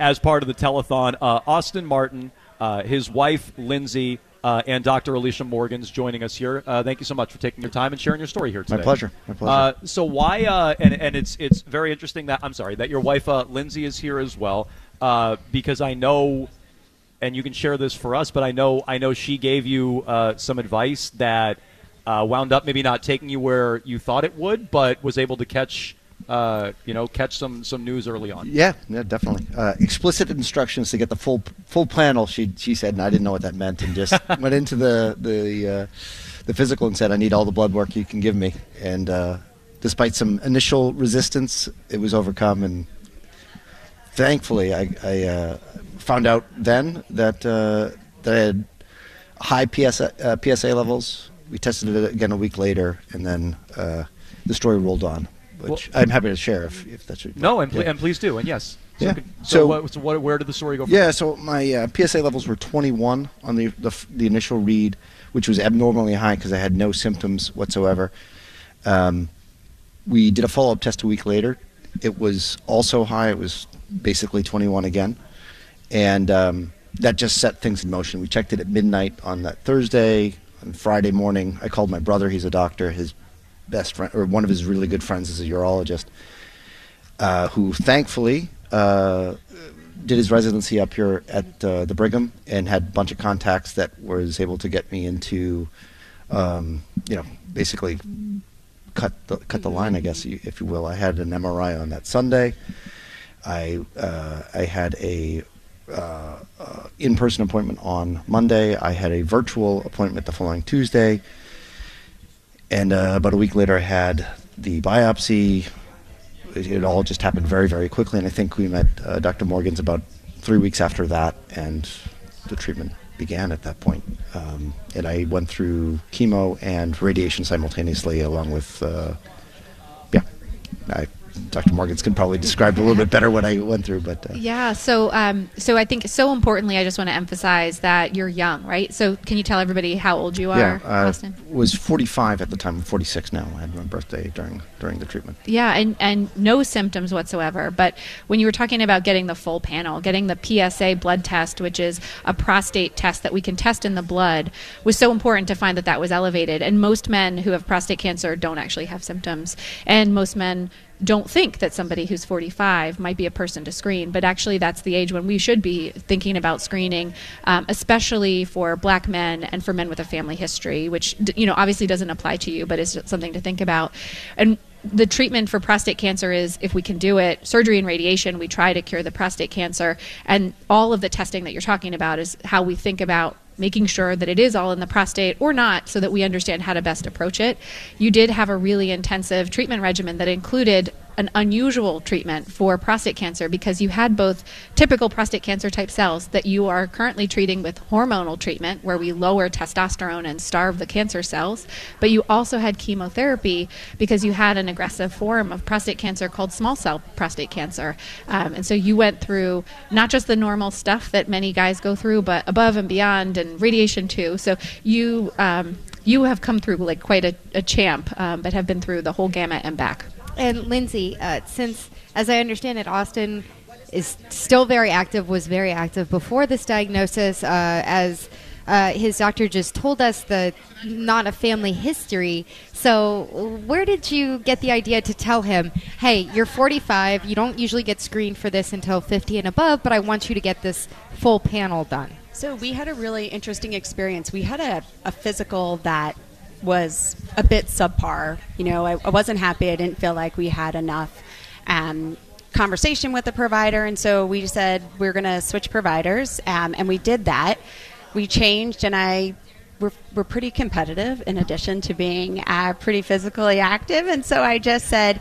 as part of the telethon. Uh, Austin Martin, uh, his wife Lindsay, uh, and Dr. Alicia Morgans joining us here. Uh, thank you so much for taking your time and sharing your story here today. My pleasure. My pleasure. Uh, so why? Uh, and and it's it's very interesting that I'm sorry that your wife uh, Lindsay is here as well uh, because I know, and you can share this for us, but I know I know she gave you uh, some advice that uh, wound up maybe not taking you where you thought it would, but was able to catch. Uh, you know, catch some some news early on. yeah, yeah, definitely. Uh, explicit instructions to get the full full panel. She she said, and I didn't know what that meant, and just went into the the uh, the physical and said, I need all the blood work you can give me. And uh, despite some initial resistance, it was overcome, and thankfully, I, I uh, found out then that uh, that I had high PSA, uh, PSA levels. We tested it again a week later, and then uh, the story rolled on, which I'm happy to share if, if that's what No, and, pl- yeah. and please do, and yes. So, Yeah. could- so, So- what, so what, where did the story go? From Yeah, so my uh, PSA levels were 21 on the the, the initial read, which was abnormally high because I had no symptoms whatsoever. Um, we did a follow up test a week later. It was also high. It was basically 21 again, and um, that just set things in motion. We checked it at midnight on that Thursday. On Friday morning, I called my brother. He's a doctor. His best friend, or one of his really good friends, is a urologist uh, who thankfully uh, did his residency up here at uh, the Brigham and had a bunch of contacts that was able to get me into, um, you know, basically cut the cut the line, I guess, if you will. I had an MRI on that Sunday. I uh, I had a uh, uh, in-person appointment on Monday. I had a virtual appointment the following Tuesday, and uh, about a week later, I had the biopsy. It, it all just happened very, very quickly, and I think we met uh, Dr. Morgans about three weeks after that, and the treatment began at that point. Um, and I went through chemo and radiation simultaneously, along with, uh, yeah, I, Dr. Morgans can probably describe a little bit better what I went through, but uh, Yeah. So, um, so I think so importantly, I just want to emphasize that you're young, right? So, can you tell everybody how old you are, yeah, uh, Austin? was 45 at the time. I'm 46 now. I had my birthday during during the treatment. Yeah, and, and no symptoms whatsoever. But when you were talking about getting the full panel, getting the PSA blood test, which is a prostate test that we can test in the blood, was so important to find that that was elevated. And most men who have prostate cancer don't actually have symptoms. And most men don't think that somebody who's 45 might be a person to screen, but actually that's the age when we should be thinking about screening, um, especially for black men and for men with a family history, which you know obviously doesn't apply to you, but is something to think about. And the treatment for prostate cancer is if we can do it surgery and radiation we try to cure the prostate cancer and all of the testing that you're talking about is how we think about making sure that it is all in the prostate or not so that we understand how to best approach it. You did have a really intensive treatment regimen that included an unusual treatment for prostate cancer because you had both typical prostate cancer type cells that you are currently treating with hormonal treatment where we lower testosterone and starve the cancer cells but you also had chemotherapy because you had an aggressive form of prostate cancer called small cell prostate cancer. Um, and so you went through not just the normal stuff that many guys go through but above and beyond and radiation too. So you um, you have come through like quite a, a champ um, but have been through the whole gamut and back And Lindsay, uh, since, as I understand it, Austin is still very active, was very active before this diagnosis, uh, as uh, his doctor just told us that not a family history. So, where did you get the idea to tell him, hey, you're 45, you don't usually get screened for this until 50 and above, but I want you to get this full panel done? So we had a really interesting experience. We had a, a physical that was a bit subpar. You know, I, I wasn't happy. I didn't feel like we had enough um, conversation with the provider, and so we said we're going to switch providers, um, and we did that. We changed, and I we're, we're pretty competitive in addition to being uh, pretty physically active, and so I just said.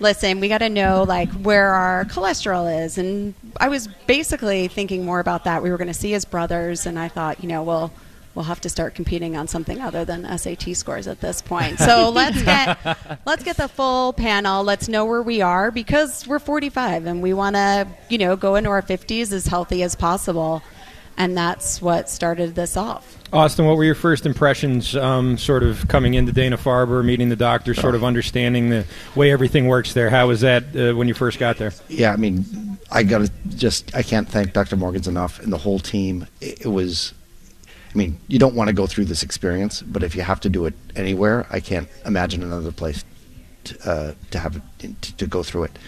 listen, we got to know like where our cholesterol is. And I was basically thinking more about that. We were going to see his brothers, and I thought, you know, well, we'll have to start competing on something other than SAT scores at this point. So let's get let's get the full panel. Let's know where we are because we're 45 and we want to, you know, go into our 50s as healthy as possible. And that's what started this off. Austin, what were your first impressions, um, sort of coming into Dana Farber, meeting the doctor, sort of understanding the way everything works there? How was that uh, when you first got there? Yeah, I mean, I got to just, I can't thank Dr. Morgans enough and the whole team. It, it was, I mean, you don't want to go through this experience, but if you have to do it anywhere, I can't imagine another place to, uh, to have to, to go through it.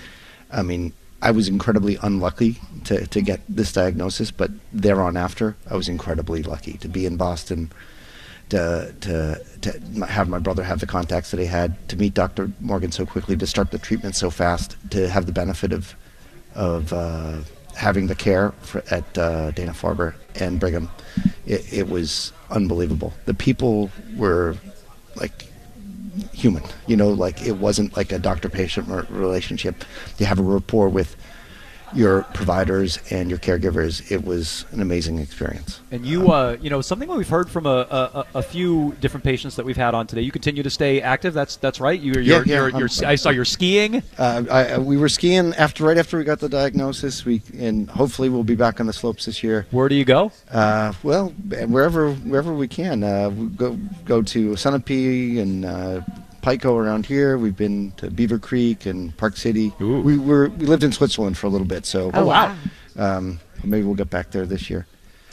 I mean, I was incredibly unlucky to, to get this diagnosis, but thereon after, I was incredibly lucky to be in Boston, to, to, to have my brother have the contacts that he had, to meet Dr. Morgan so quickly, to start the treatment so fast, to have the benefit of, of uh, having the care for, at uh, Dana Farber and Brigham. It, it was unbelievable. The people were like human. You know, like it wasn't like a doctor patient relationship. You have a rapport with your providers and your caregivers. It was an amazing experience. And you, uh, you know, something that we've heard from a, a, a, few different patients that we've had on today. You continue to stay active. That's that's right. You, you're, yeah, yeah, you're, you're, I saw you're skiing. Uh, I, we were skiing after right after we got the diagnosis. We and hopefully we'll be back on the slopes this year. Where do you go? Uh, well, wherever wherever we can. Uh, we go go to Sunapee and uh, Pico around here. We've been to Beaver Creek and Park City. Ooh. We were we lived in Switzerland for a little bit, so oh wow. Um, maybe we'll get back there this year.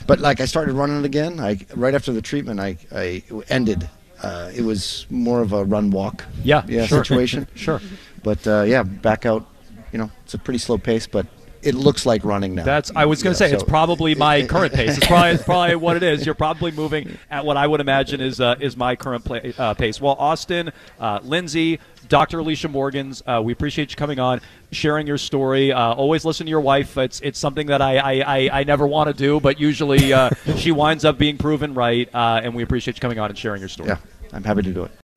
But like I started running again. I right after the treatment, I I ended. Uh, it was more of a run walk. Yeah, yeah sure. situation. sure. But uh, yeah, back out. You know, it's a pretty slow pace, but it looks like running now. That's I was going to yeah, say so it's probably my current pace. It's probably, it's probably what it is. You're probably moving at what I would imagine is uh, is my current play, uh, pace. Well, Austin, uh, Lindsay, Dr. Alicia Morgans, uh, we appreciate you coming on, sharing your story. Uh, always listen to your wife. It's it's something that I I, I, I never want to do, but usually uh, she winds up being proven right. and we appreciate you coming on and sharing your story. Yeah, I'm happy to do it.